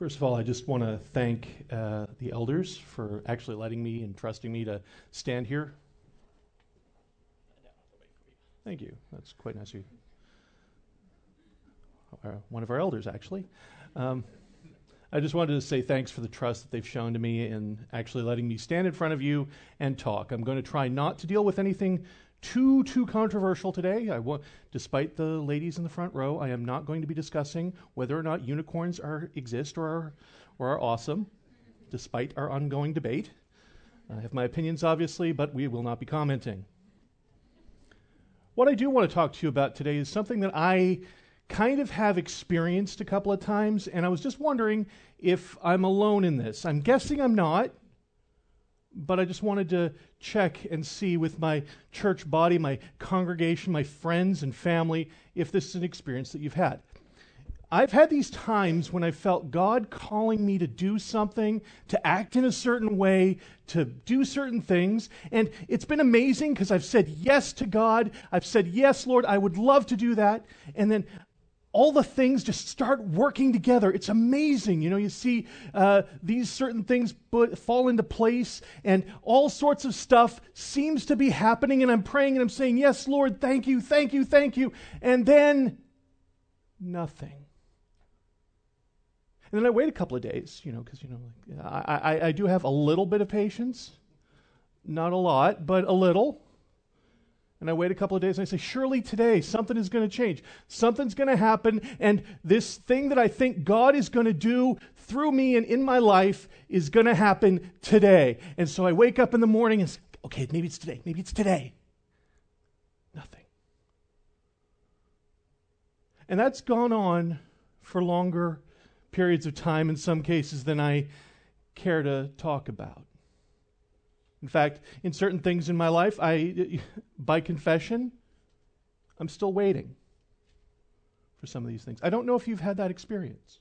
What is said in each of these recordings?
First of all, I just want to thank uh, the elders for actually letting me and trusting me to stand here. Thank you. That's quite nice of you. One of our elders, actually. Um, I just wanted to say thanks for the trust that they've shown to me in actually letting me stand in front of you and talk. I'm going to try not to deal with anything too too controversial today. I wa- despite the ladies in the front row, I am not going to be discussing whether or not unicorns are exist or are, or are awesome, despite our ongoing debate. I have my opinions, obviously, but we will not be commenting. What I do want to talk to you about today is something that I kind of have experienced a couple of times, and I was just wondering if I'm alone in this. I'm guessing I'm not but I just wanted to check and see with my church body, my congregation, my friends and family, if this is an experience that you've had. I've had these times when I felt God calling me to do something, to act in a certain way, to do certain things. And it's been amazing because I've said yes to God. I've said, Yes, Lord, I would love to do that. And then all the things just start working together. It's amazing. You know, you see uh, these certain things put, fall into place, and all sorts of stuff seems to be happening. And I'm praying and I'm saying, Yes, Lord, thank you, thank you, thank you. And then nothing. And then I wait a couple of days, you know, because, you know, I, I, I do have a little bit of patience. Not a lot, but a little. And I wait a couple of days and I say, surely today something is going to change. Something's going to happen. And this thing that I think God is going to do through me and in my life is going to happen today. And so I wake up in the morning and say, okay, maybe it's today. Maybe it's today. Nothing. And that's gone on for longer periods of time in some cases than I care to talk about. In fact, in certain things in my life, I, by confession, I'm still waiting for some of these things. I don't know if you've had that experience.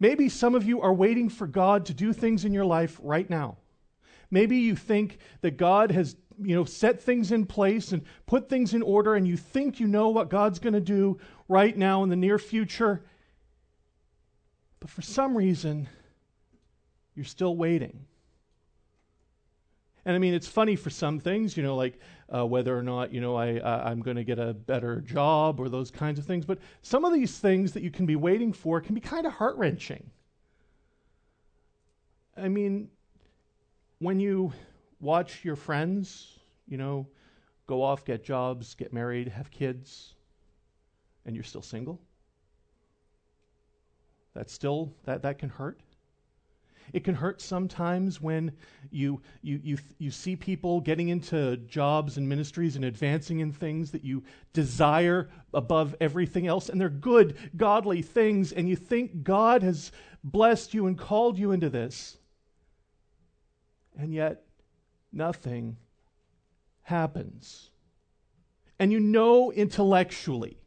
Maybe some of you are waiting for God to do things in your life right now. Maybe you think that God has, you know, set things in place and put things in order and you think you know what God's going to do right now in the near future. But for some reason, you're still waiting. And I mean, it's funny for some things, you know, like uh, whether or not, you know, I, I'm going to get a better job or those kinds of things. But some of these things that you can be waiting for can be kind of heart wrenching. I mean, when you watch your friends, you know, go off, get jobs, get married, have kids, and you're still single, that still, that, that can hurt. It can hurt sometimes when you, you, you, you see people getting into jobs and ministries and advancing in things that you desire above everything else, and they're good, godly things, and you think God has blessed you and called you into this. And yet, nothing happens. And you know intellectually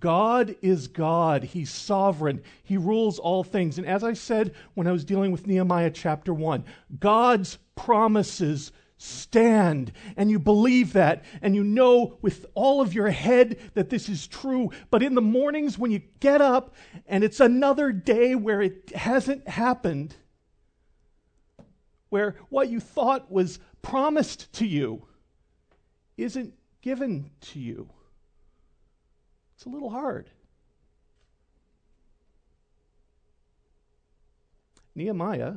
God is God. He's sovereign. He rules all things. And as I said when I was dealing with Nehemiah chapter 1, God's promises stand. And you believe that. And you know with all of your head that this is true. But in the mornings when you get up and it's another day where it hasn't happened, where what you thought was promised to you isn't given to you. It's a little hard. Nehemiah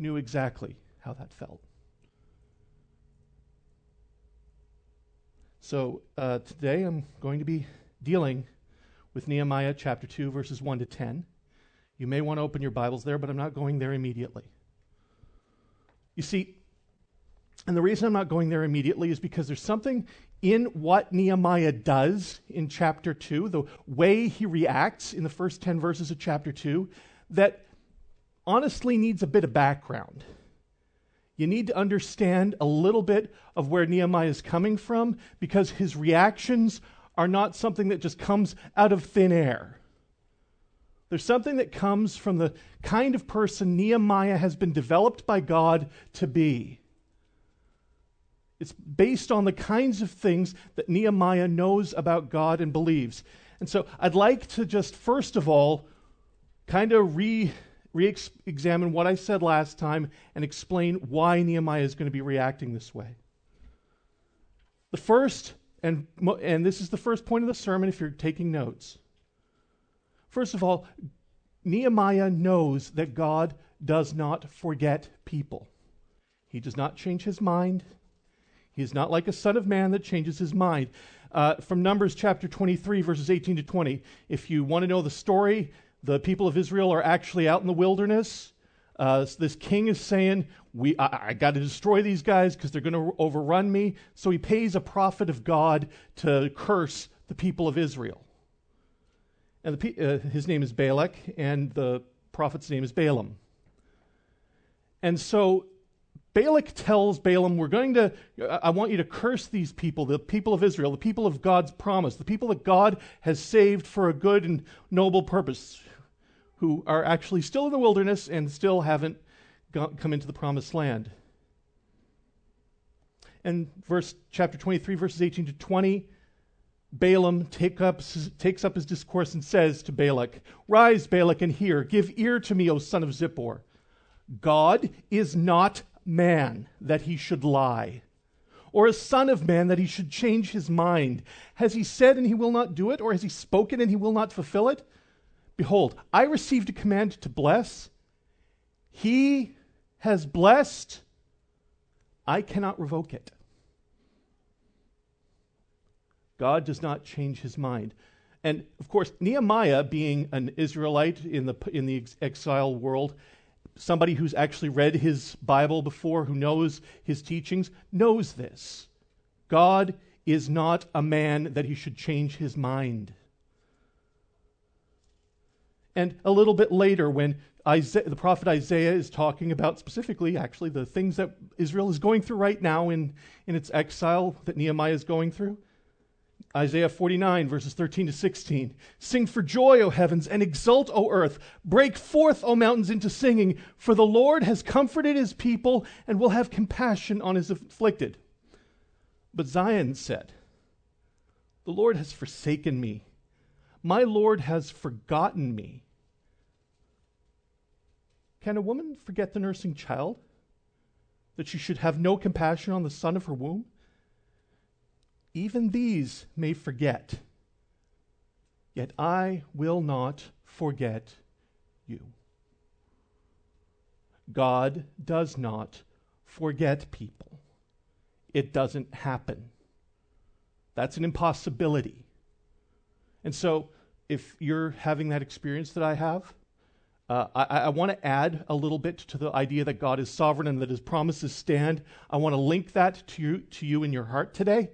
knew exactly how that felt. So uh, today I'm going to be dealing with Nehemiah chapter 2, verses 1 to 10. You may want to open your Bibles there, but I'm not going there immediately. You see, and the reason I'm not going there immediately is because there's something in what Nehemiah does in chapter 2, the way he reacts in the first 10 verses of chapter 2, that honestly needs a bit of background. You need to understand a little bit of where Nehemiah is coming from because his reactions are not something that just comes out of thin air. There's something that comes from the kind of person Nehemiah has been developed by God to be. It's based on the kinds of things that Nehemiah knows about God and believes. And so I'd like to just, first of all, kind of re examine what I said last time and explain why Nehemiah is going to be reacting this way. The first, and, and this is the first point of the sermon if you're taking notes. First of all, Nehemiah knows that God does not forget people. He does not change his mind. He is not like a son of man that changes his mind. Uh, from Numbers chapter 23, verses 18 to 20, if you want to know the story, the people of Israel are actually out in the wilderness. Uh, so this king is saying, "We, I, I got to destroy these guys because they're going to overrun me." So he pays a prophet of God to curse the people of Israel. And the, uh, his name is Balak, and the prophet's name is Balaam. And so Balak tells Balaam, We're going to, I want you to curse these people, the people of Israel, the people of God's promise, the people that God has saved for a good and noble purpose, who are actually still in the wilderness and still haven't got, come into the promised land. And verse chapter 23, verses 18 to 20, Balaam take up, takes up his discourse and says to Balak, Rise, Balak, and hear. Give ear to me, O son of Zippor. God is not man that he should lie? Or a son of man that he should change his mind? Has he said and he will not do it? Or has he spoken and he will not fulfill it? Behold, I received a command to bless. He has blessed. I cannot revoke it. God does not change his mind. And of course, Nehemiah, being an Israelite in the, in the exile world, somebody who's actually read his Bible before, who knows his teachings, knows this. God is not a man that he should change his mind. And a little bit later, when Isaiah, the prophet Isaiah is talking about specifically, actually, the things that Israel is going through right now in, in its exile that Nehemiah is going through, Isaiah 49, verses 13 to 16. Sing for joy, O heavens, and exult, O earth. Break forth, O mountains, into singing, for the Lord has comforted his people and will have compassion on his afflicted. But Zion said, The Lord has forsaken me. My Lord has forgotten me. Can a woman forget the nursing child? That she should have no compassion on the son of her womb? Even these may forget. Yet I will not forget you. God does not forget people. It doesn't happen. That's an impossibility. And so, if you're having that experience that I have, uh, I, I want to add a little bit to the idea that God is sovereign and that his promises stand. I want to link that to you, to you in your heart today.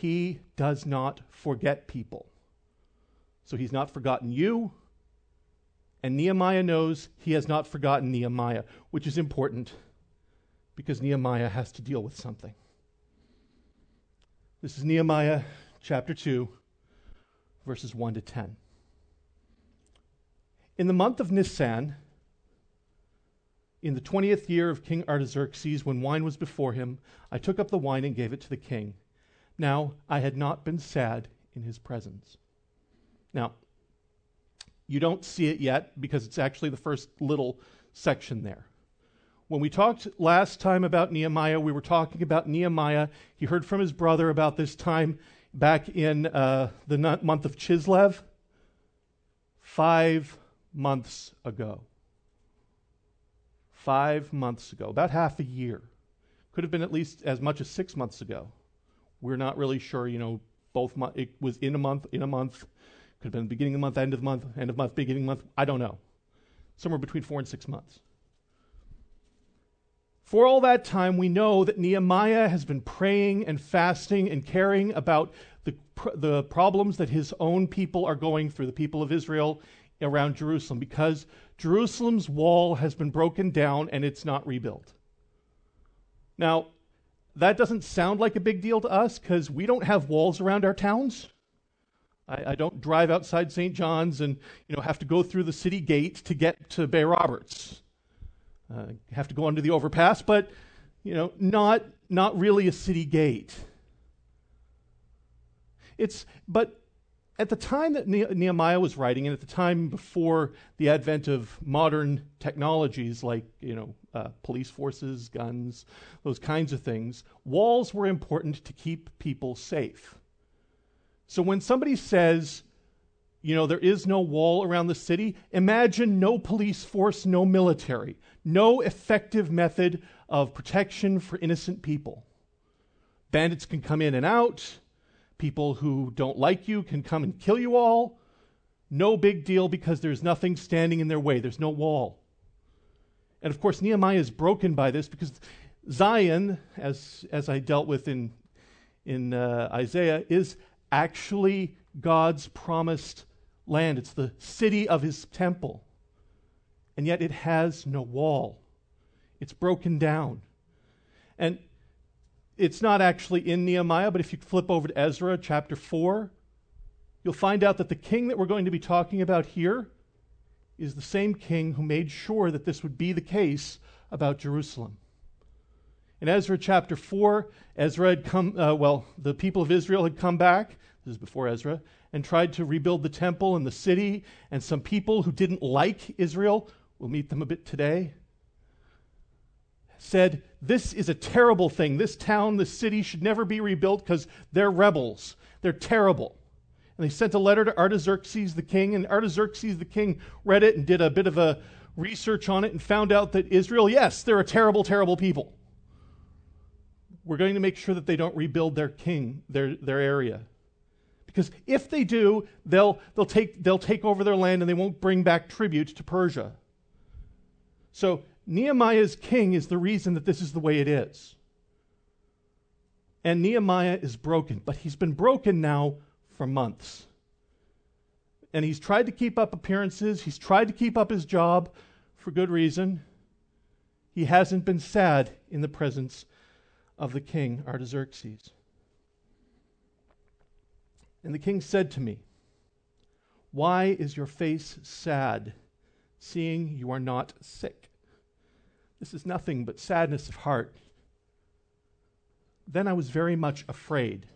He does not forget people. So he's not forgotten you. And Nehemiah knows he has not forgotten Nehemiah, which is important because Nehemiah has to deal with something. This is Nehemiah chapter 2, verses 1 to 10. In the month of Nisan, in the twentieth year of King Artaxerxes, when wine was before him, I took up the wine and gave it to the king. Now, I had not been sad in his presence. Now, you don't see it yet because it's actually the first little section there. When we talked last time about Nehemiah, we were talking about Nehemiah. He heard from his brother about this time back in uh, the month of Chislev, five months ago. Five months ago, about half a year. Could have been at least as much as six months ago. We're not really sure, you know, both it was in a month, in a month, could have been beginning of the month, end of the month, end of month, beginning of month. I don't know. Somewhere between four and six months. For all that time, we know that Nehemiah has been praying and fasting and caring about the, the problems that his own people are going through, the people of Israel around Jerusalem, because Jerusalem's wall has been broken down and it's not rebuilt. Now, that doesn't sound like a big deal to us because we don't have walls around our towns. I, I, don't drive outside St. John's and you know have to go through the city gate to get to Bay Roberts. Uh, have to go under the overpass, but you know not not really a city gate. It's but at the time that Nehemiah was writing, and at the time before the advent of modern technologies like you know uh, police forces, guns, those kinds of things, walls were important to keep people safe. So when somebody says, you know, there is no wall around the city, imagine no police force, no military, no effective method of protection for innocent people. Bandits can come in and out. People who don't like you can come and kill you all. No big deal because there's nothing standing in their way, there's no wall. And of course, Nehemiah is broken by this because Zion, as, as I dealt with in, in uh, Isaiah, is actually God's promised land. It's the city of his temple. And yet it has no wall, it's broken down. And it's not actually in Nehemiah, but if you flip over to Ezra chapter 4, you'll find out that the king that we're going to be talking about here is the same king who made sure that this would be the case about Jerusalem. In Ezra chapter 4, Ezra had come, uh, well, the people of Israel had come back, this is before Ezra, and tried to rebuild the temple and the city, and some people who didn't like Israel, we'll meet them a bit today, said, This is a terrible thing. This town, this city should never be rebuilt because they're rebels. They're terrible. And they sent a letter to Artaxerxes the king, and Artaxerxes the king read it and did a bit of a research on it and found out that Israel, yes, they're a terrible, terrible people. We're going to make sure that they don't rebuild their king, their, their area. Because if they do, they'll, they'll, take, they'll take over their land and they won't bring back tribute to Persia. So Nehemiah's king is the reason that this is the way it is. And Nehemiah is broken, but he's been broken now for months. And he's tried to keep up appearances, he's tried to keep up his job for good reason. He hasn't been sad in the presence of the king, Artaxerxes. And the king said to me, Why is your face sad, seeing you are not sick? This is nothing but sadness of heart. Then I was very much afraid.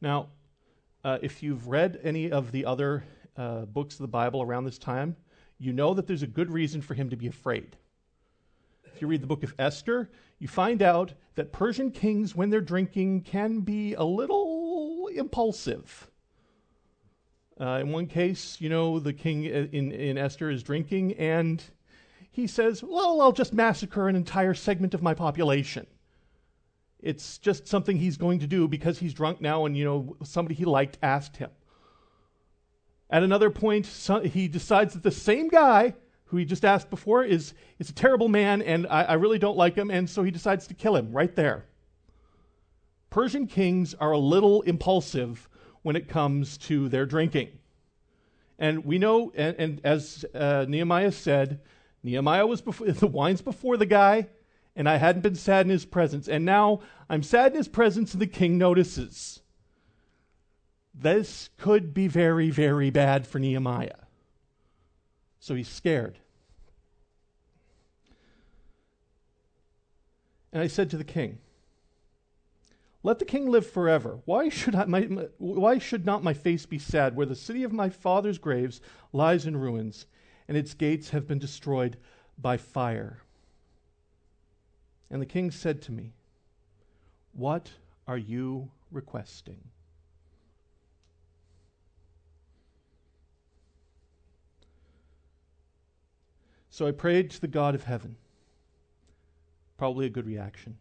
Now, uh, if you've read any of the other uh, books of the Bible around this time, you know that there's a good reason for him to be afraid. If you read the book of Esther, you find out that Persian kings, when they're drinking, can be a little impulsive. Uh, in one case, you know, the king in, in Esther is drinking and he says, Well, I'll just massacre an entire segment of my population. It's just something he's going to do because he's drunk now and, you know, somebody he liked asked him. At another point, he decides that the same guy who he just asked before is, is a terrible man and I, I really don't like him, and so he decides to kill him right there. Persian kings are a little impulsive when it comes to their drinking. And we know, and, and as uh, Nehemiah said, Nehemiah was before, the wine's before the guy, and I hadn't been sad in his presence. And now I'm sad in his presence, and the king notices. This could be very, very bad for Nehemiah. So he's scared. And I said to the king, Let the king live forever. Why should, I, my, why should not my face be sad where the city of my father's graves lies in ruins? and its gates have been destroyed by fire. And the king said to me, What are you requesting? So I prayed to the God of heaven. Probably a good reaction.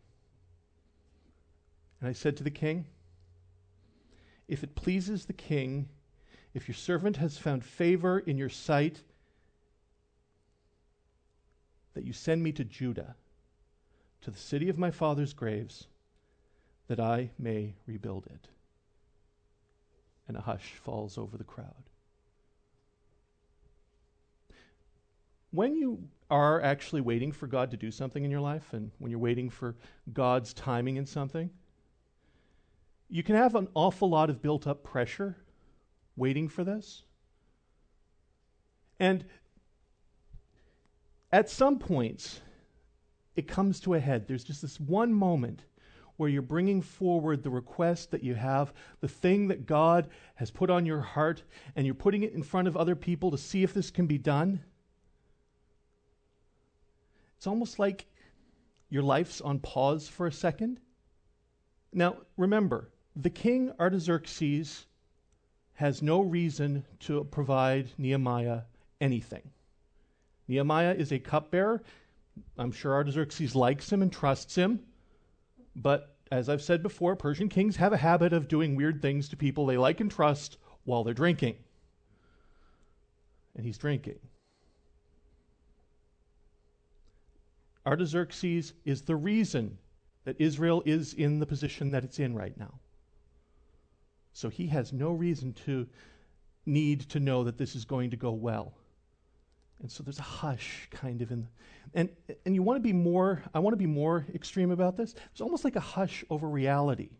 And I said to the king, If it pleases the king, if your servant has found favor in your sight, that you send me to Judah, to the city of my father's graves, that I may rebuild it. And a hush falls over the crowd. When you are actually waiting for God to do something in your life, and when you're waiting for God's timing in something, you can have an awful lot of built up pressure waiting for this. And at some points, it comes to a head. There's just this one moment where you're bringing forward the request that you have, the thing that God has put on your heart, and you're putting it in front of other people to see if this can be done, it's almost like your life's on pause for a second. Now, remember, the king Artaxerxes has no reason to provide Nehemiah anything. Nehemiah is a cupbearer. I'm sure Artaxerxes likes him and trusts him. But as I've said before, Persian kings have a habit of doing weird things to people they like and trust while they're drinking. And he's drinking. Artaxerxes is the reason that Israel is in the position that it's in right now. So he has no reason to need to know that this is going to go well. And so there's a hush kind of in and and you want to be more I want to be more extreme about this. It's almost like a hush over reality.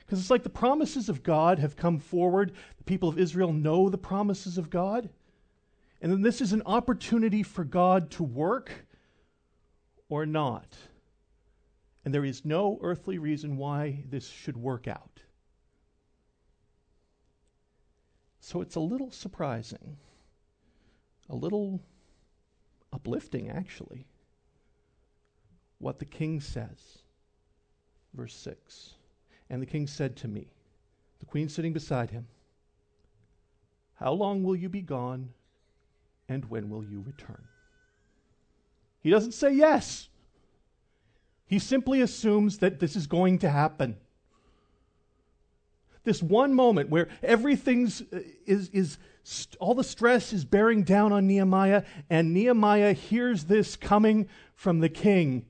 Because it's like the promises of God have come forward. The people of Israel know the promises of God. And then this is an opportunity for God to work or not. And there is no earthly reason why this should work out. So it's a little surprising, a little uplifting, actually, what the king says. Verse 6 And the king said to me, the queen sitting beside him, How long will you be gone, and when will you return? He doesn't say yes. He simply assumes that this is going to happen. This one moment where everything's uh, is, is all the stress is bearing down on Nehemiah, and Nehemiah hears this coming from the king.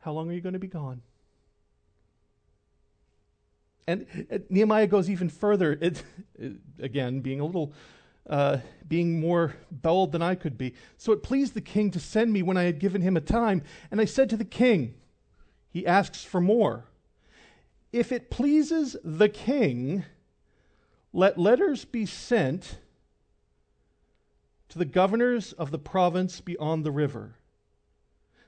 How long are you going to be gone? And uh, Nehemiah goes even further. It, again, being a little uh, being more bold than I could be. So it pleased the king to send me when I had given him a time. And I said to the king, He asks for more. If it pleases the king, let letters be sent to the governors of the province beyond the river,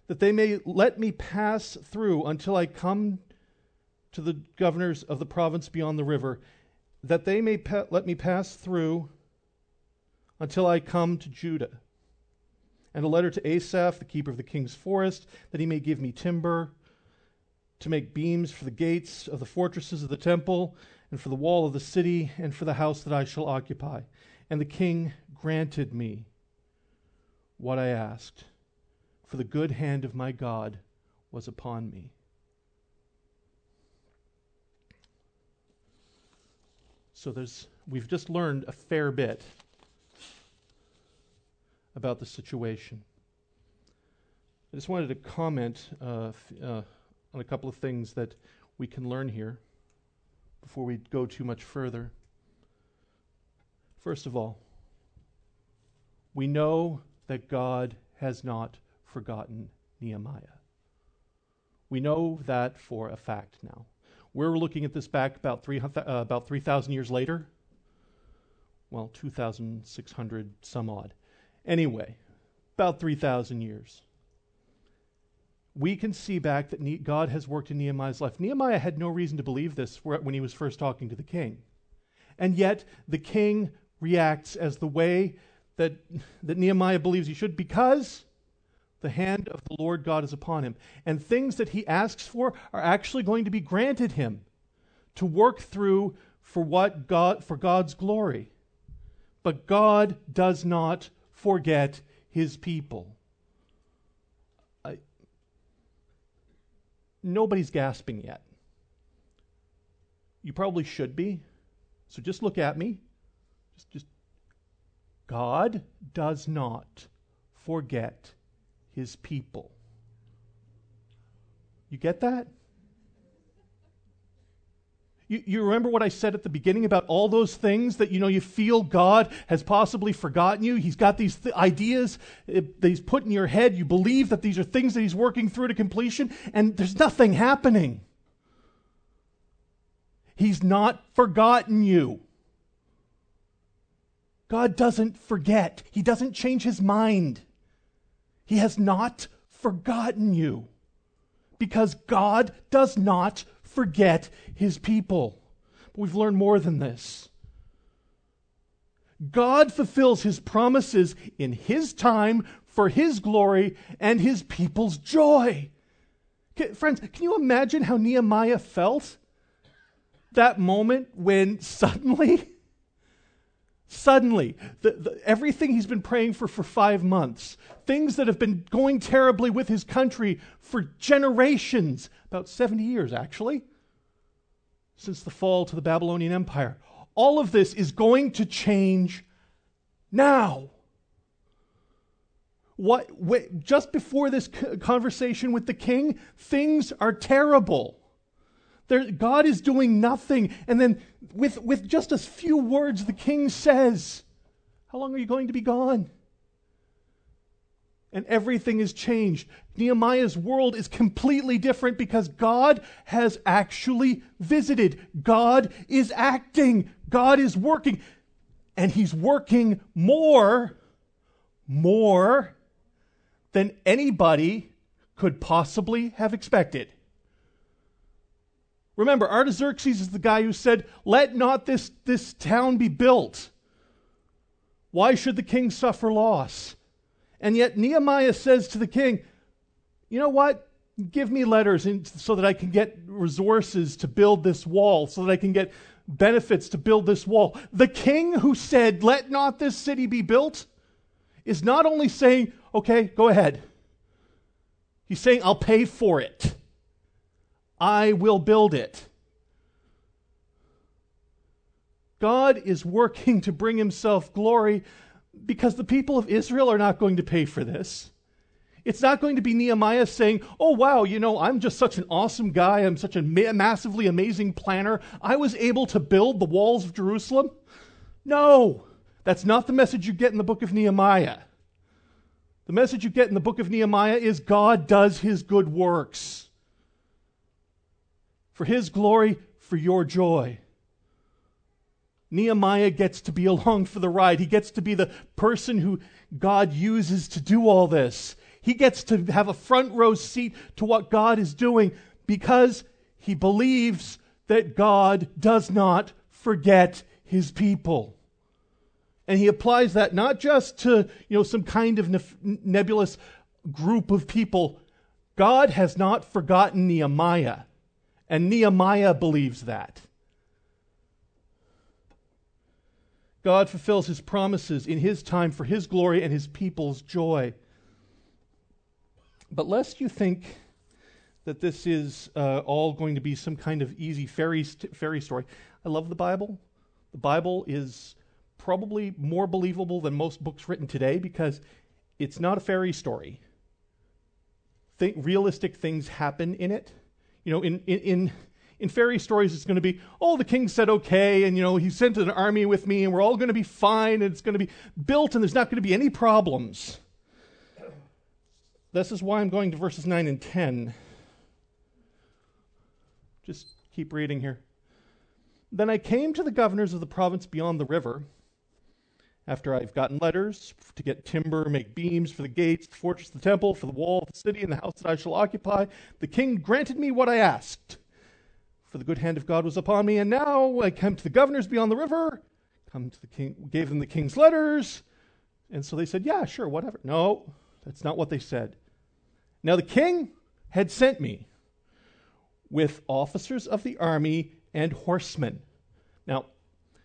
that they may let me pass through until I come to the governors of the province beyond the river, that they may pa- let me pass through until I come to Judah. And a letter to Asaph, the keeper of the king's forest, that he may give me timber to make beams for the gates of the fortresses of the temple, and for the wall of the city, and for the house that I shall occupy. And the king granted me what I asked, for the good hand of my God was upon me. So there's we've just learned a fair bit about the situation. I just wanted to comment uh, f- uh, on a couple of things that we can learn here before we go too much further. First of all, we know that God has not forgotten Nehemiah. We know that for a fact now. We're looking at this back about, three, uh, about 3,000 years later. Well, 2,600 some odd. Anyway, about 3,000 years. We can see back that God has worked in Nehemiah's life. Nehemiah had no reason to believe this when he was first talking to the king. And yet, the king reacts as the way that, that Nehemiah believes he should because the hand of the Lord God is upon him. And things that he asks for are actually going to be granted him to work through for what God for God's glory. But God does not forget his people. Nobody's gasping yet. You probably should be. So just look at me. Just, just God does not forget his people. You get that? You, you remember what I said at the beginning about all those things that you know you feel God has possibly forgotten you? He's got these th- ideas uh, that He's put in your head. You believe that these are things that He's working through to completion, and there's nothing happening. He's not forgotten you. God doesn't forget, He doesn't change His mind. He has not forgotten you because God does not forget his people. But we've learned more than this. God fulfills his promises in his time for his glory and his people's joy. Can, friends, can you imagine how Nehemiah felt? That moment when suddenly, suddenly, the, the, everything he's been praying for for five months, things that have been going terribly with his country for generations, about 70 years actually, since the fall to the Babylonian Empire, all of this is going to change now. What, just before this conversation with the king, things are terrible. There, God is doing nothing. And then, with, with just a few words, the king says, How long are you going to be gone? And everything is changed. Nehemiah's world is completely different because God has actually visited. God is acting. God is working. And He's working more, more than anybody could possibly have expected. Remember, Artaxerxes is the guy who said, Let not this, this town be built. Why should the king suffer loss? And yet Nehemiah says to the king, You know what? Give me letters in, so that I can get resources to build this wall, so that I can get benefits to build this wall. The king who said, Let not this city be built, is not only saying, Okay, go ahead. He's saying, I'll pay for it. I will build it. God is working to bring himself glory because the people of Israel are not going to pay for this. It's not going to be Nehemiah saying, Oh, wow, you know, I'm just such an awesome guy. I'm such a ma- massively amazing planner. I was able to build the walls of Jerusalem. No, that's not the message you get in the book of Nehemiah. The message you get in the book of Nehemiah is God does his good works for his glory, for your joy. Nehemiah gets to be along for the ride. He gets to be the person who God uses to do all this. He gets to have a front row seat to what God is doing because he believes that God does not forget his people. And he applies that not just to, you know, some kind of nebulous group of people. God has not forgotten Nehemiah. And Nehemiah believes that. God fulfills his promises in his time for his glory and his people's joy. But lest you think that this is uh, all going to be some kind of easy fairy, st- fairy story, I love the Bible. The Bible is probably more believable than most books written today because it's not a fairy story. Think realistic things happen in it. You know, in, in, in in fairy stories, it's going to be, oh, the king said okay, and you know, he sent an army with me, and we're all going to be fine, and it's going to be built, and there's not going to be any problems. This is why I'm going to verses 9 and 10. Just keep reading here. Then I came to the governors of the province beyond the river. After I've gotten letters to get timber, make beams for the gates, the fortress, the temple, for the wall of the city, and the house that I shall occupy, the king granted me what I asked for the good hand of God was upon me. And now I come to the governors beyond the river, come to the king, gave them the king's letters. And so they said, Yeah, sure, whatever. No, that's not what they said. Now the king had sent me with officers of the army and horsemen. Now,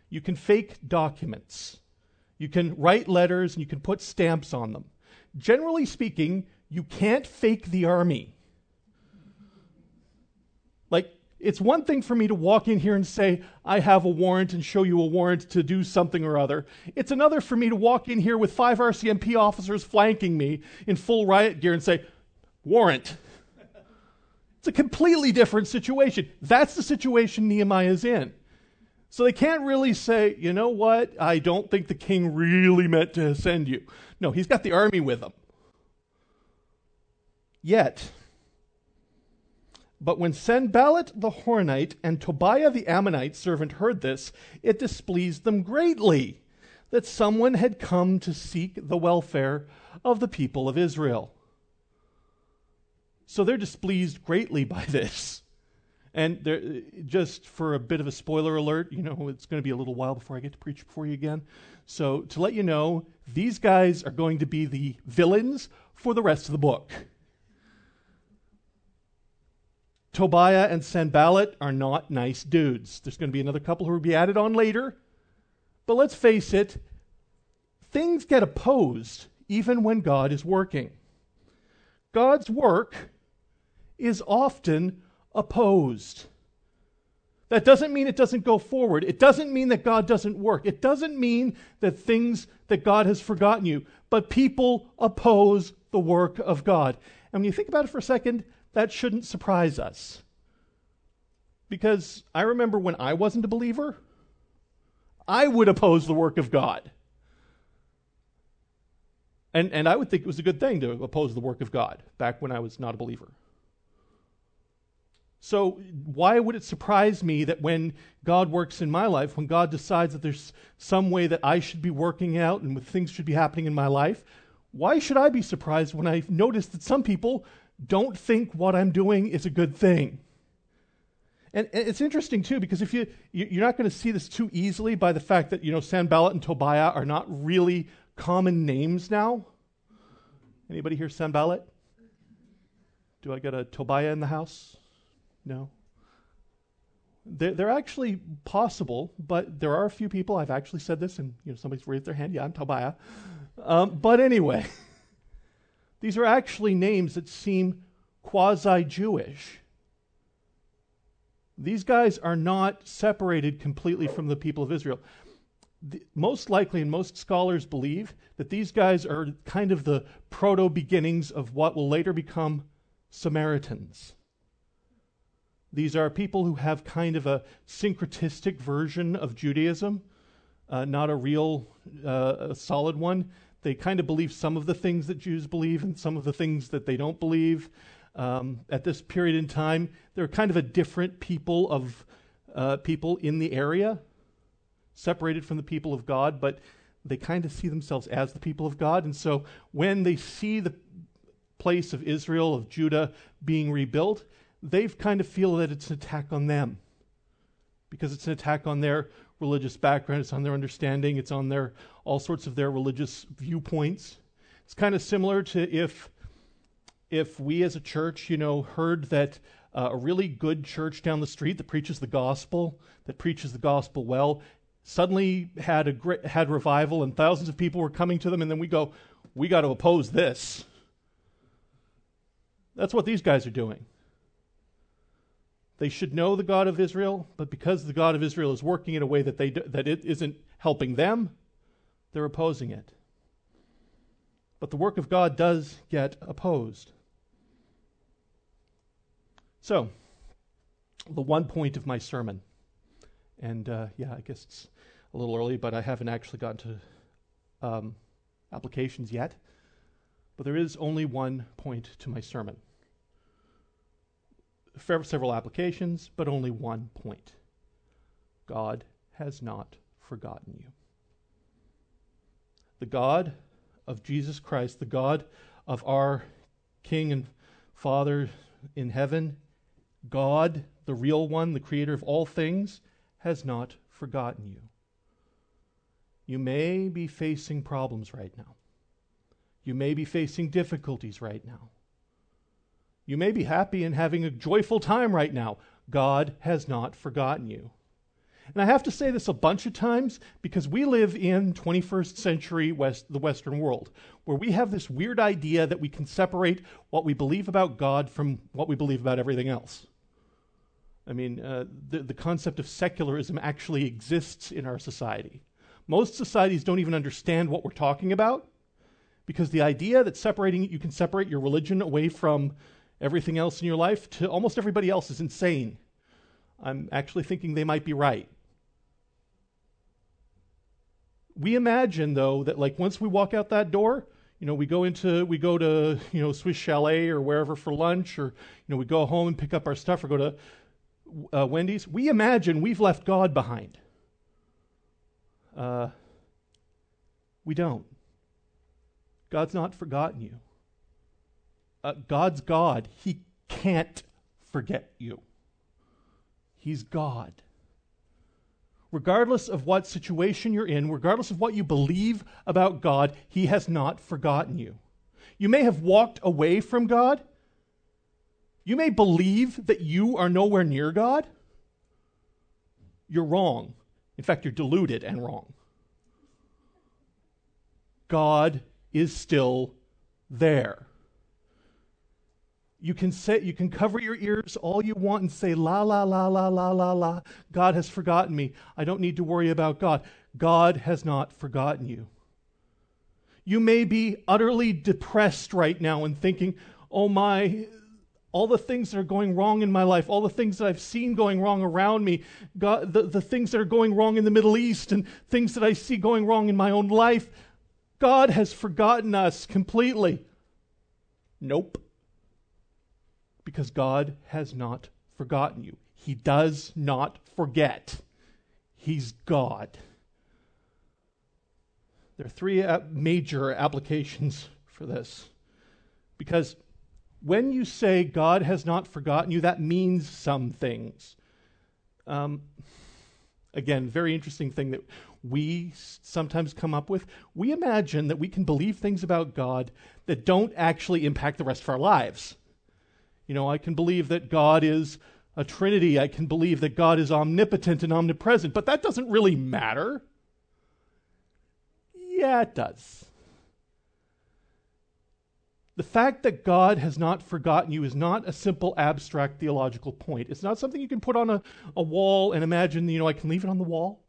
you can fake documents, you can write letters, and you can put stamps on them. Generally speaking, you can't fake the army. Like, it's one thing for me to walk in here and say, I have a warrant and show you a warrant to do something or other. It's another for me to walk in here with five RCMP officers flanking me in full riot gear and say, warrant. It's a completely different situation. That's the situation Nehemiah is in. So they can't really say, you know what, I don't think the king really meant to send you. No, he's got the army with him. Yet, but when Sanballat the Horonite and Tobiah the Ammonite servant heard this, it displeased them greatly that someone had come to seek the welfare of the people of Israel. So they're displeased greatly by this. And just for a bit of a spoiler alert, you know, it's going to be a little while before I get to preach before you again. So to let you know, these guys are going to be the villains for the rest of the book. Tobiah and Sanballat are not nice dudes. There's going to be another couple who will be added on later. But let's face it, things get opposed even when God is working. God's work is often opposed. That doesn't mean it doesn't go forward. It doesn't mean that God doesn't work. It doesn't mean that things that God has forgotten you. But people oppose the work of God. And when you think about it for a second, that shouldn't surprise us. Because I remember when I wasn't a believer, I would oppose the work of God. And, and I would think it was a good thing to oppose the work of God back when I was not a believer. So, why would it surprise me that when God works in my life, when God decides that there's some way that I should be working out and things should be happening in my life, why should I be surprised when I notice that some people don't think what I'm doing is a good thing? And, it's interesting too because if you you're not going to see this too easily by the fact that you know Sanballat and Tobiah are not really common names now. Anybody here Sanballat? Do I got a Tobiah in the house? No. They're, they're, actually possible, but there are a few people. I've actually said this, and you know somebody's raised their hand. Yeah, I'm Tobiah. Um, but anyway, these are actually names that seem quasi-Jewish. These guys are not separated completely from the people of Israel. The, most likely, and most scholars believe that these guys are kind of the proto beginnings of what will later become Samaritans. These are people who have kind of a syncretistic version of Judaism, uh, not a real uh, a solid one. They kind of believe some of the things that Jews believe and some of the things that they don't believe. Um, at this period in time, they're kind of a different people of uh, people in the area, separated from the people of God, but they kind of see themselves as the people of God. And so when they see the place of Israel, of Judah, being rebuilt, they kind of feel that it's an attack on them because it's an attack on their religious background, it's on their understanding, it's on their all sorts of their religious viewpoints. It's kind of similar to if if we as a church, you know, heard that uh, a really good church down the street that preaches the gospel, that preaches the gospel well, suddenly had a great, had revival and thousands of people were coming to them, and then we go, we got to oppose this. That's what these guys are doing. They should know the God of Israel, but because the God of Israel is working in a way that, they do, that it isn't helping them, they're opposing it. But the work of God does get opposed. So, the one point of my sermon, and uh, yeah, I guess it's a little early, but I haven't actually gotten to um, applications yet. But there is only one point to my sermon several applications, but only one point God has not forgotten you. The God of Jesus Christ, the God of our King and Father in heaven, God, the real one, the creator of all things, has not forgotten you. You may be facing problems right now. You may be facing difficulties right now. You may be happy and having a joyful time right now. God has not forgotten you. And I have to say this a bunch of times because we live in 21st century West, the Western world, where we have this weird idea that we can separate what we believe about God from what we believe about everything else. I mean, uh, the, the concept of secularism actually exists in our society. Most societies don't even understand what we're talking about because the idea that separating you can separate your religion away from everything else in your life to almost everybody else is insane. I'm actually thinking they might be right. We imagine though that like once we walk out that door, you know, we go into we go to, you know, Swiss Chalet or wherever for lunch or you know, we go home and pick up our stuff or go to uh, Wendy's. We imagine we've left God behind. Uh, we don't. God's not forgotten you. uh, God's God. He can't forget you. He's God. Regardless of what situation you're in, regardless of what you believe about God, He has not forgotten you. You may have walked away from God. You may believe that you are nowhere near God. You're wrong. In fact, you're deluded and wrong. God is still there. You can say you can cover your ears all you want and say la la la la la la la. God has forgotten me. I don't need to worry about God. God has not forgotten you. You may be utterly depressed right now and thinking, "Oh my, all the things that are going wrong in my life, all the things that I've seen going wrong around me, God, the, the things that are going wrong in the Middle East, and things that I see going wrong in my own life. God has forgotten us completely. Nope because God has not forgotten you. He does not forget. He's God. There are three major applications for this. Because when you say God has not forgotten you, that means some things. Um, again, very interesting thing that we sometimes come up with. We imagine that we can believe things about God that don't actually impact the rest of our lives. You know, I can believe that God is a Trinity. I can believe that God is omnipotent and omnipresent, but that doesn't really matter. Yeah, it does. The fact that God has not forgotten you is not a simple abstract theological point. It's not something you can put on a, a wall and imagine, you know, I can leave it on the wall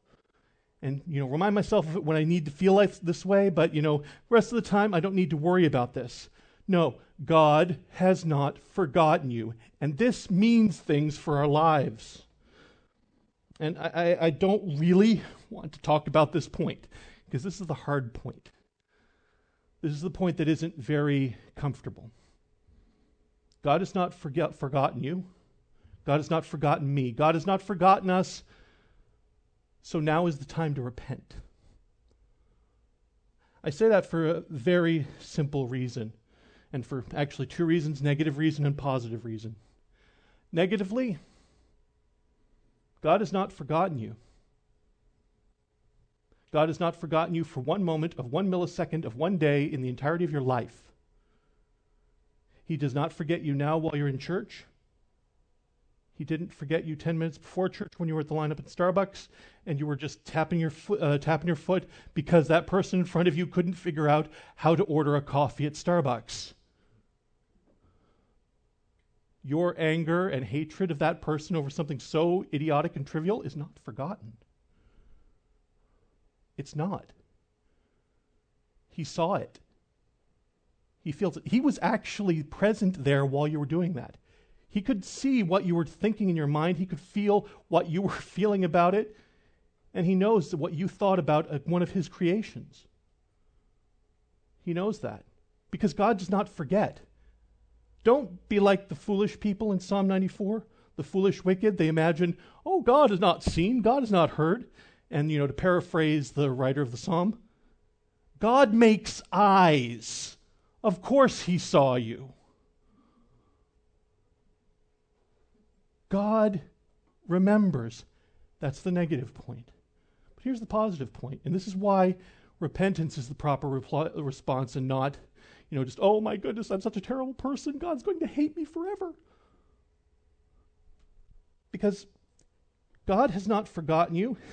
and, you know, remind myself of it when I need to feel like this way, but, you know, rest of the time I don't need to worry about this. No, God has not forgotten you. And this means things for our lives. And I, I, don't really want to talk about this point because this is the hard point. This is the point that isn't very comfortable. God has not forget, forgotten you. God has not forgotten me. God has not forgotten us. So now is the time to repent. I say that for a very simple reason and for actually two reasons negative reason and positive reason. Negatively, God has not forgotten you. God has not forgotten you for one moment of one millisecond of one day in the entirety of your life. He does not forget you now while you're in church. He didn't forget you 10 minutes before church when you were at the lineup at Starbucks and you were just tapping your, fo- uh, tapping your foot because that person in front of you couldn't figure out how to order a coffee at Starbucks your anger and hatred of that person over something so idiotic and trivial is not forgotten. It's not. He saw it. He feels it. He was actually present there while you were doing that. He could see what you were thinking in your mind. He could feel what you were feeling about it. And he knows what you thought about uh, one of his creations. He knows that. Because God does not forget. Don't be like the foolish people in Psalm 94, the foolish wicked. They imagine, oh, God has not seen, God has not heard. And, you know, to paraphrase the writer of the psalm, God makes eyes. Of course he saw you. God remembers. That's the negative point. But here's the positive point, and this is why repentance is the proper response and not you know, just, oh my goodness, I'm such a terrible person. God's going to hate me forever. Because God has not forgotten you.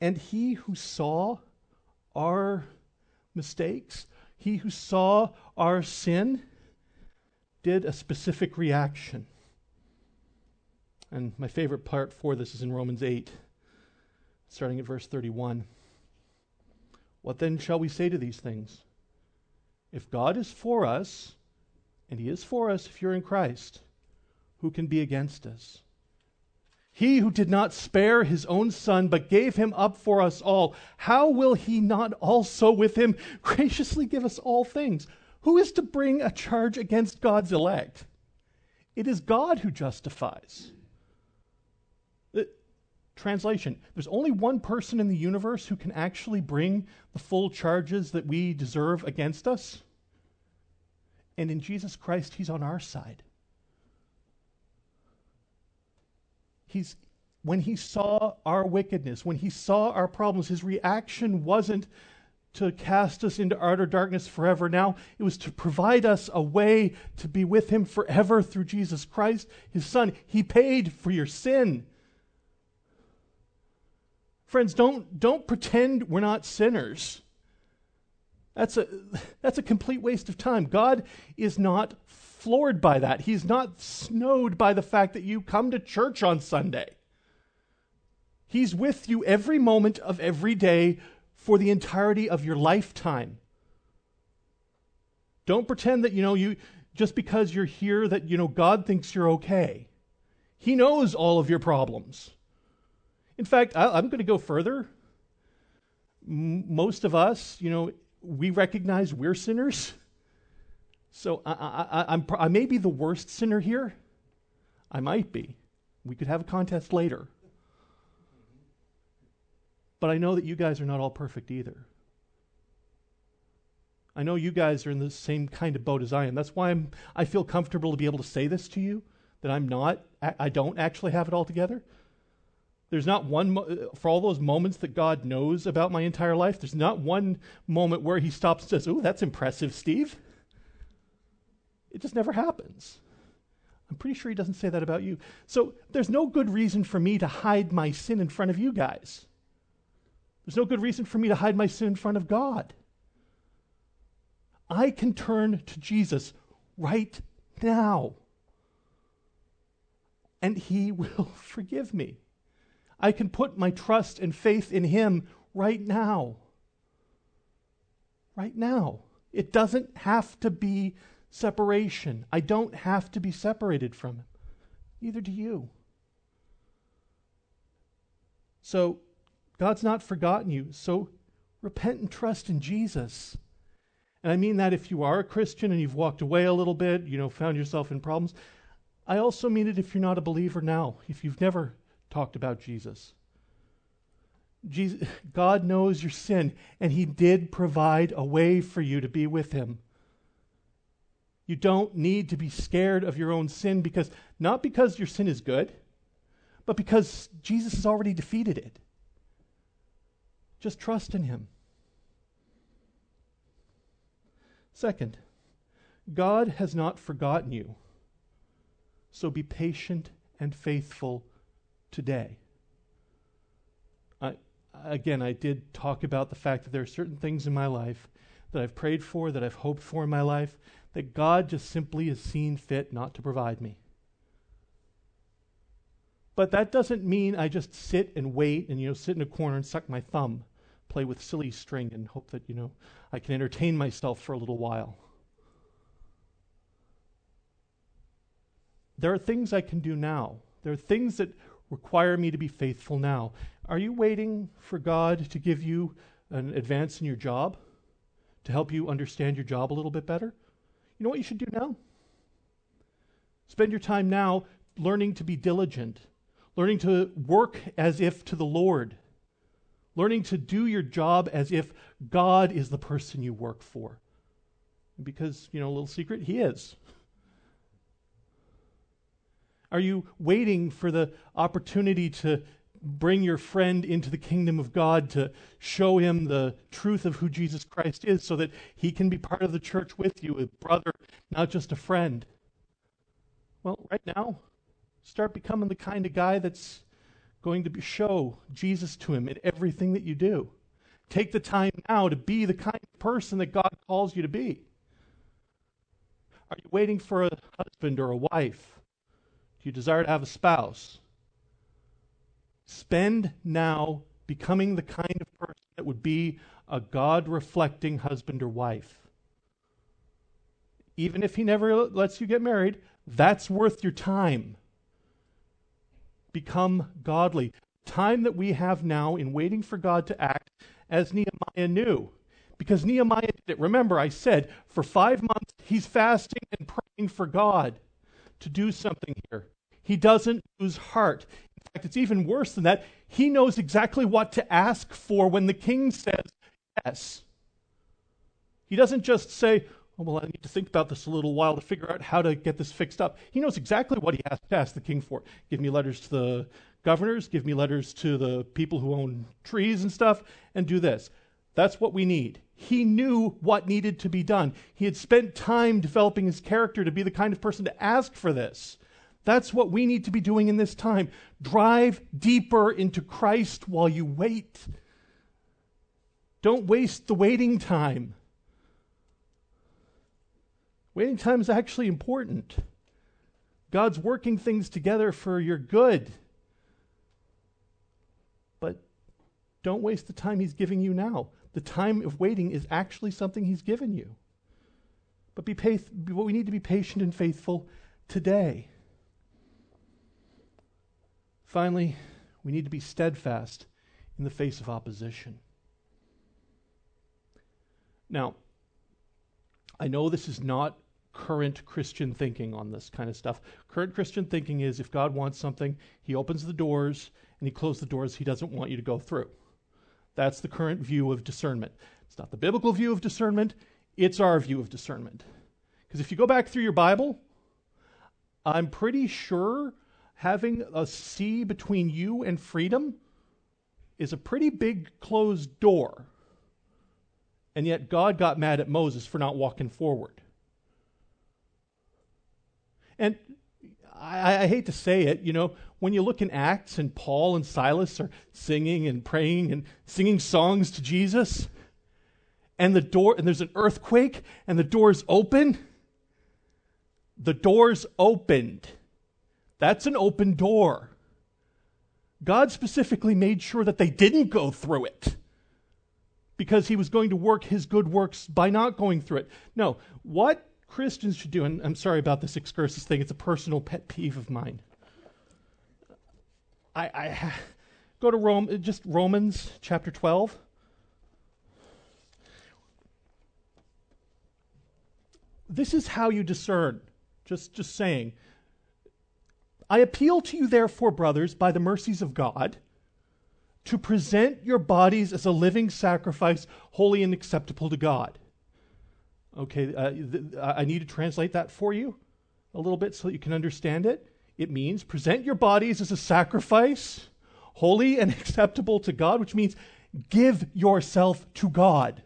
And he who saw our mistakes, he who saw our sin, did a specific reaction. And my favorite part for this is in Romans 8, starting at verse 31. What then shall we say to these things? If God is for us, and He is for us if you're in Christ, who can be against us? He who did not spare his own son, but gave him up for us all, how will he not also with him graciously give us all things? Who is to bring a charge against God's elect? It is God who justifies. Translation There's only one person in the universe who can actually bring the full charges that we deserve against us. And in Jesus Christ, He's on our side. He's, when He saw our wickedness, when He saw our problems, His reaction wasn't to cast us into utter darkness forever. Now, it was to provide us a way to be with Him forever through Jesus Christ, His Son. He paid for your sin. Friends, don't, don't pretend we're not sinners. That's a, that's a complete waste of time. God is not floored by that. He's not snowed by the fact that you come to church on Sunday. He's with you every moment of every day for the entirety of your lifetime. Don't pretend that, you know, you just because you're here that, you know, God thinks you're okay. He knows all of your problems. In fact, I, am going to go further. M- most of us, you know, we recognize we're sinners. So I, I, I'm, I may be the worst sinner here. I might be. We could have a contest later. But I know that you guys are not all perfect either. I know you guys are in the same kind of boat as I am. That's why I'm, I feel comfortable to be able to say this to you that I'm not, I don't actually have it all together. There's not one, mo- uh, for all those moments that God knows about my entire life, there's not one moment where He stops and says, Oh, that's impressive, Steve. It just never happens. I'm pretty sure He doesn't say that about you. So there's no good reason for me to hide my sin in front of you guys. There's no good reason for me to hide my sin in front of God. I can turn to Jesus right now, and He will forgive me. I can put my trust and faith in Him right now. Right now. It doesn't have to be separation. I don't have to be separated from Him. Neither do you. So, God's not forgotten you. So, repent and trust in Jesus. And I mean that if you are a Christian and you've walked away a little bit, you know, found yourself in problems. I also mean it if you're not a believer now, if you've never talked about Jesus. Jesus. God knows your sin, and He did provide a way for you to be with Him. You don't need to be scared of your own sin because, not because your sin is good, but because Jesus has already defeated it. Just trust in Him. Second, God has not forgotten you. So be patient and faithful today. I, again, I did talk about the fact that there are certain things in my life that I've prayed for, that I've hoped for in my life, that God just simply has seen fit not to provide me. But that doesn't mean I just sit and wait and, you know, sit in a corner and suck my thumb, play with silly string and hope that, you know, I can entertain myself for a little while. There are things I can do now. There are things that require me to be faithful now. Are you waiting for God to give you an advance in your job? To help you understand your job a little bit better? You know what you should do now? Spend your time now learning to be diligent, learning to work as if to the Lord, learning to do your job as if God is the person you work for. Because, you know, a little secret, He is. Are you waiting for the opportunity to bring your friend into the kingdom of God to show him the truth of who Jesus Christ is so that he can be part of the church with you, a brother, not just a friend? Well, right now, start becoming the kind of guy that's going to show Jesus to him in everything that you do. Take the time now to be the kind of person that God calls you to be. Are you waiting for a husband or a wife? You desire to have a spouse? Spend now becoming the kind of person that would be a God reflecting husband or wife. Even if he never lets you get married, that's worth your time. Become godly. Time that we have now in waiting for God to act as Nehemiah knew. Because Nehemiah did it. Remember, I said for five months he's fasting and praying for God to do something here. He doesn't lose heart. In fact, it's even worse than that. He knows exactly what to ask for when the king says yes. He doesn't just say, Oh, well, I need to think about this a little while to figure out how to get this fixed up. He knows exactly what he has to ask the king for. Give me letters to the governors, give me letters to the people who own trees and stuff, and do this. That's what we need. He knew what needed to be done. He had spent time developing his character to be the kind of person to ask for this. That's what we need to be doing in this time. Drive deeper into Christ while you wait. Don't waste the waiting time. Waiting time is actually important. God's working things together for your good. But don't waste the time He's giving you now. The time of waiting is actually something He's given you. But be path- we need to be patient and faithful today. Finally, we need to be steadfast in the face of opposition. Now, I know this is not current Christian thinking on this kind of stuff. Current Christian thinking is if God wants something, he opens the doors and he closes the doors he doesn't want you to go through. That's the current view of discernment. It's not the biblical view of discernment, it's our view of discernment. Because if you go back through your Bible, I'm pretty sure having a sea between you and freedom is a pretty big closed door. And yet God got mad at Moses for not walking forward. And I, I, hate to say it, you know, when you look in Acts and Paul and Silas are singing and praying and singing songs to Jesus, and the door, and there's an earthquake, and the doors open, the doors opened. That's an open door. God specifically made sure that they didn't go through it because he was going to work his good works by not going through it. No, what Christians should do, and I'm sorry about this excursus thing, it's a personal pet peeve of mine. I, I go to Rome, just Romans chapter 12. This is how you discern. Just, just saying. I appeal to you, therefore, brothers, by the mercies of God, to present your bodies as a living sacrifice, holy and acceptable to God Okay, uh, th- I need to translate that for you a little bit so that you can understand it. It means present your bodies as a sacrifice, holy and acceptable to God, which means give yourself to God,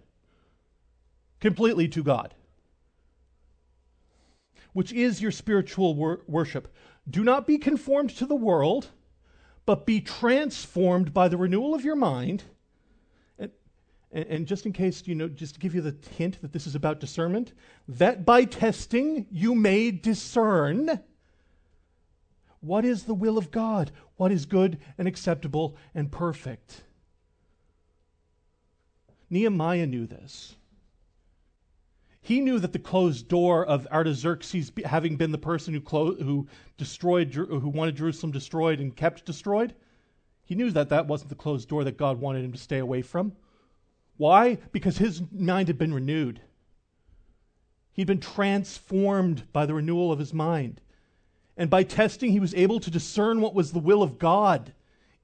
completely to God, which is your spiritual wor- worship. Do not be conformed to the world, but be transformed by the renewal of your mind and, and just in case, you know, just to give you the hint that this is about discernment, that by testing you may discern what is the will of God, what is good and acceptable and perfect. Nehemiah knew this. He knew that the closed door of Artaxerxes, having been the person who, clo- who destroyed, who wanted Jerusalem destroyed and kept destroyed, he knew that that wasn't the closed door that God wanted him to stay away from. Why? Because his mind had been renewed. He'd been transformed by the renewal of his mind. And by testing, he was able to discern what was the will of God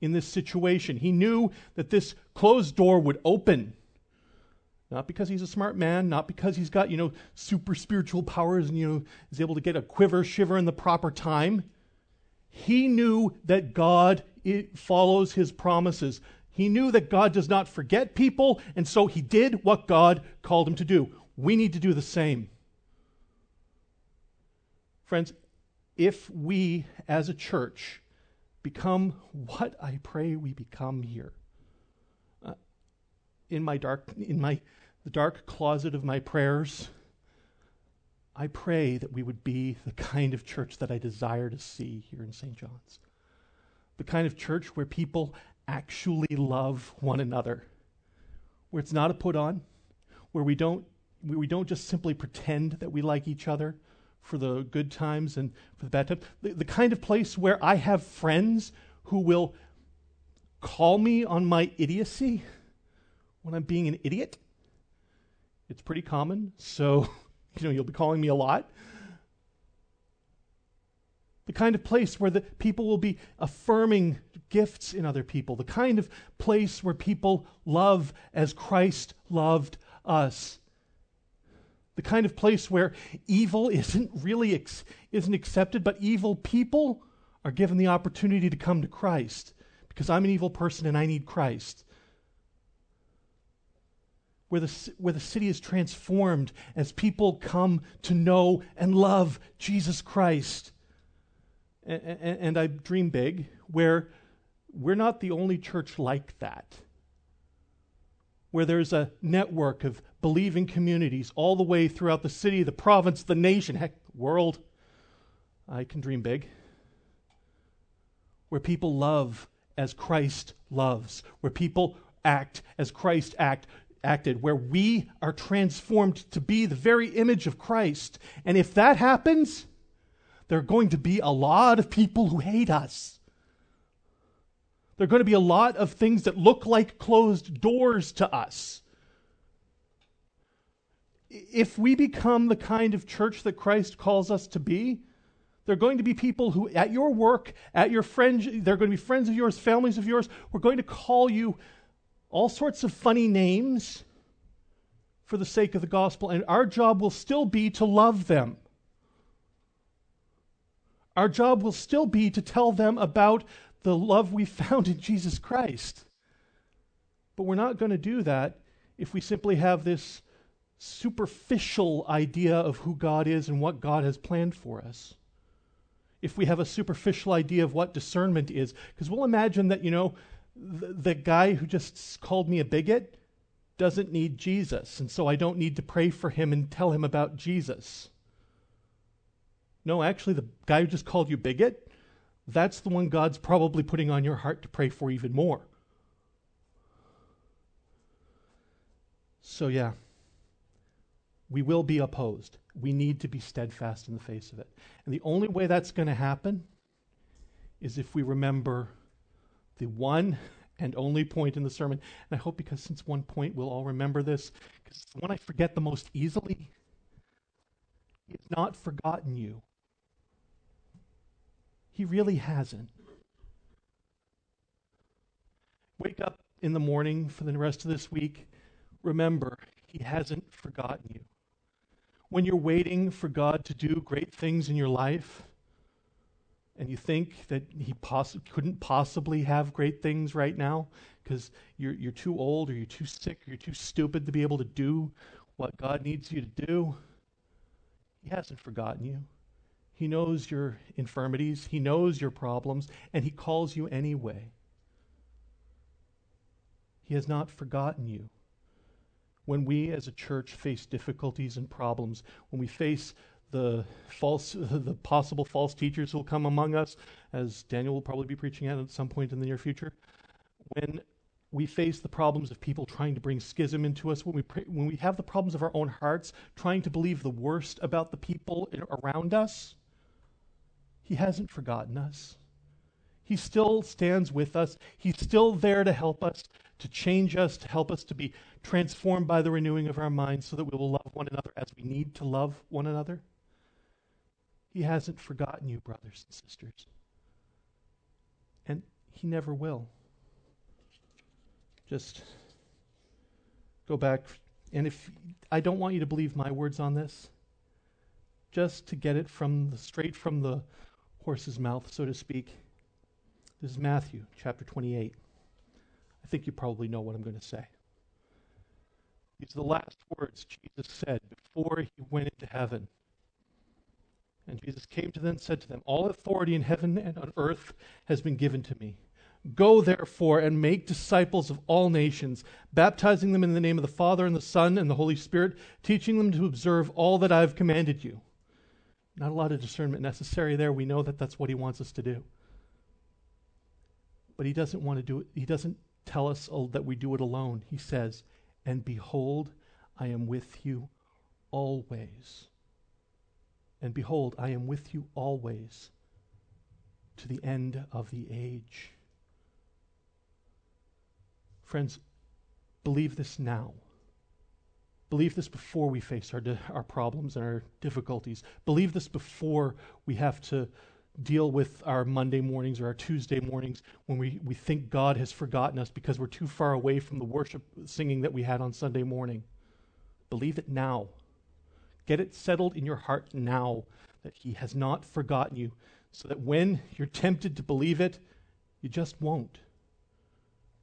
in this situation. He knew that this closed door would open. Not because he's a smart man, not because he's got, you know, super spiritual powers and, you know, is able to get a quiver, shiver in the proper time. He knew that God follows his promises. He knew that God does not forget people, and so he did what God called him to do. We need to do the same. Friends, if we as a church become what I pray we become here, in my dark, in my the dark closet of my prayers, I pray that we would be the kind of church that I desire to see here in St. John's. The kind of church where people actually love one another, where it's not a put on, where we don't, we don't just simply pretend that we like each other for the good times and for the bad times. The, the kind of place where I have friends who will call me on my idiocy when I'm being an idiot. It's pretty common, so you know you'll be calling me a lot the kind of place where the people will be affirming gifts in other people, the kind of place where people love as Christ loved us, the kind of place where evil isn't really ex- isn't accepted, but evil people are given the opportunity to come to Christ because I'm an evil person and I need Christ. Where the, where the city is transformed as people come to know and love Jesus Christ. And, and, and I dream big, where we're not the only church like that where there's a network of believing communities all the way throughout the city, the province, the nation, heck, world. I can dream big. Where people love as Christ loves, where people act as Christ act, acted, where we are transformed to be the very image of Christ. And if that happens, there are going to be a lot of people who hate us. There are going to be a lot of things that look like closed doors to us. If we become the kind of church that Christ calls us to be, there are going to be people who, at your work, at your friends, they're going to be friends of yours, families of yours, we're going to call you all sorts of funny names for the sake of the gospel, and our job will still be to love them. Our job will still be to tell them about the love we found in Jesus Christ. But we're not going to do that if we simply have this superficial idea of who God is and what God has planned for us. If we have a superficial idea of what discernment is, because we'll imagine that, you know, the, guy who just called me a bigot doesn't need Jesus, and so I don't need to pray for him and tell him about Jesus. No, actually, the guy who just called you bigot that's the one God's probably putting on your heart to pray for even more. So, yeah, we will be opposed. We need to be steadfast in the face of it. And the only way that's going to happen is if we remember the one and only point in the sermon. And I hope because since one point we'll all remember this, because it's the one I forget the most easily. He's not forgotten you. He really hasn't. Wake up in the morning for the rest of this week. Remember, He hasn't forgotten you. When you're waiting for God to do great things in your life, and you think that He poss- couldn't possibly have great things right now because you're, you're too old or you're too sick or you're too stupid to be able to do what God needs you to do, He hasn't forgotten you. He knows your infirmities, He knows your problems, and He calls you anyway. He has not forgotten you. When we as a church face difficulties and problems, when we face the false the possible false teachers will come among us, as Daniel will probably be preaching at at some point in the near future, when we face the problems of people trying to bring schism into us, when we, pray, when we have the problems of our own hearts, trying to believe the worst about the people around us, he hasn't forgotten us. He still stands with us. He's still there to help us, to change us, to help us to be transformed by the renewing of our minds so that we will love one another as we need to love one another. He hasn't forgotten you, brothers and sisters. And He never will. Just go back. And if I don't want you to believe my words on this, just to get it from the, straight from the horse's mouth, so to speak. This is Matthew chapter 28. I think you probably know what I'm going to say. These are the last words Jesus said before he went into heaven. And Jesus came to them and said to them, All authority in heaven and on earth has been given to me. Go therefore and make disciples of all nations, baptizing them in the name of the Father and the Son and the Holy Spirit, teaching them to observe all that I have commanded you. Not a lot of discernment necessary there. We know that that's what he wants us to do. But he doesn't want to do it. He doesn't tell us that we do it alone. He says, And behold, I am with you always. And behold, I am with you always to the end of the age. Friends, believe this now. Believe this before we face our, di- our problems and our difficulties. Believe this before we have to deal with our Monday mornings or our Tuesday mornings when we, we think God has forgotten us because we're too far away from the worship singing that we had on Sunday morning. Believe it now. Get it settled in your heart now that He has not forgotten you, so that when you're tempted to believe it, you just won't.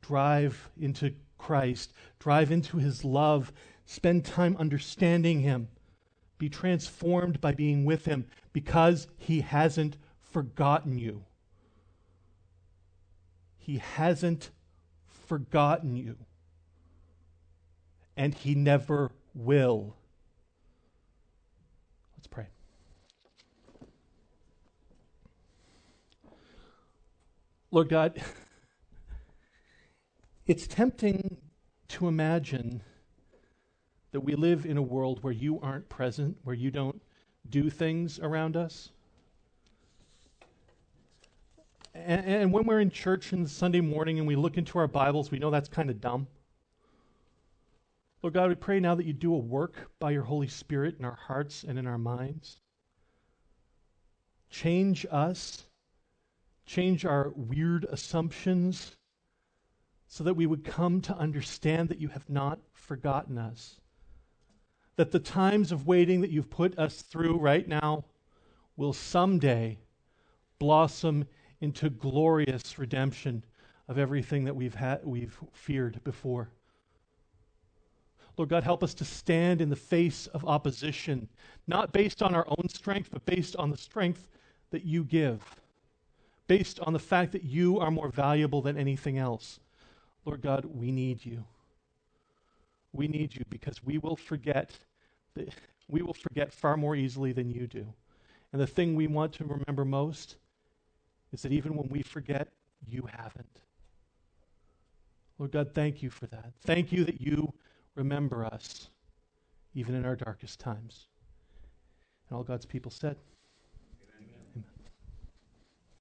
Drive into Christ, drive into His love, spend time understanding Him, be transformed by being with Him because He hasn't forgotten you. He hasn't forgotten you. And He never will. Let's pray. Lord God, it's tempting to imagine that we live in a world where you aren't present, where you don't do things around us. And, and when we're in church on Sunday morning and we look into our Bibles, we know that's kind of dumb. Lord God, we pray now that you do a work by your Holy Spirit in our hearts and in our minds. Change us, change our weird assumptions, so that we would come to understand that you have not forgotten us. That the times of waiting that you've put us through right now will someday blossom into glorious redemption of everything that we've had we've feared before. Lord God, help us to stand in the face of opposition, not based on our own strength, but based on the strength that you give, based on the fact that you are more valuable than anything else. Lord God, we need you. We need you because we will forget that we will forget far more easily than you do. And the thing we want to remember most is that even when we forget, you haven't. Lord God, thank you for that. Thank you that you remember us, even in our darkest times. And all God's people said,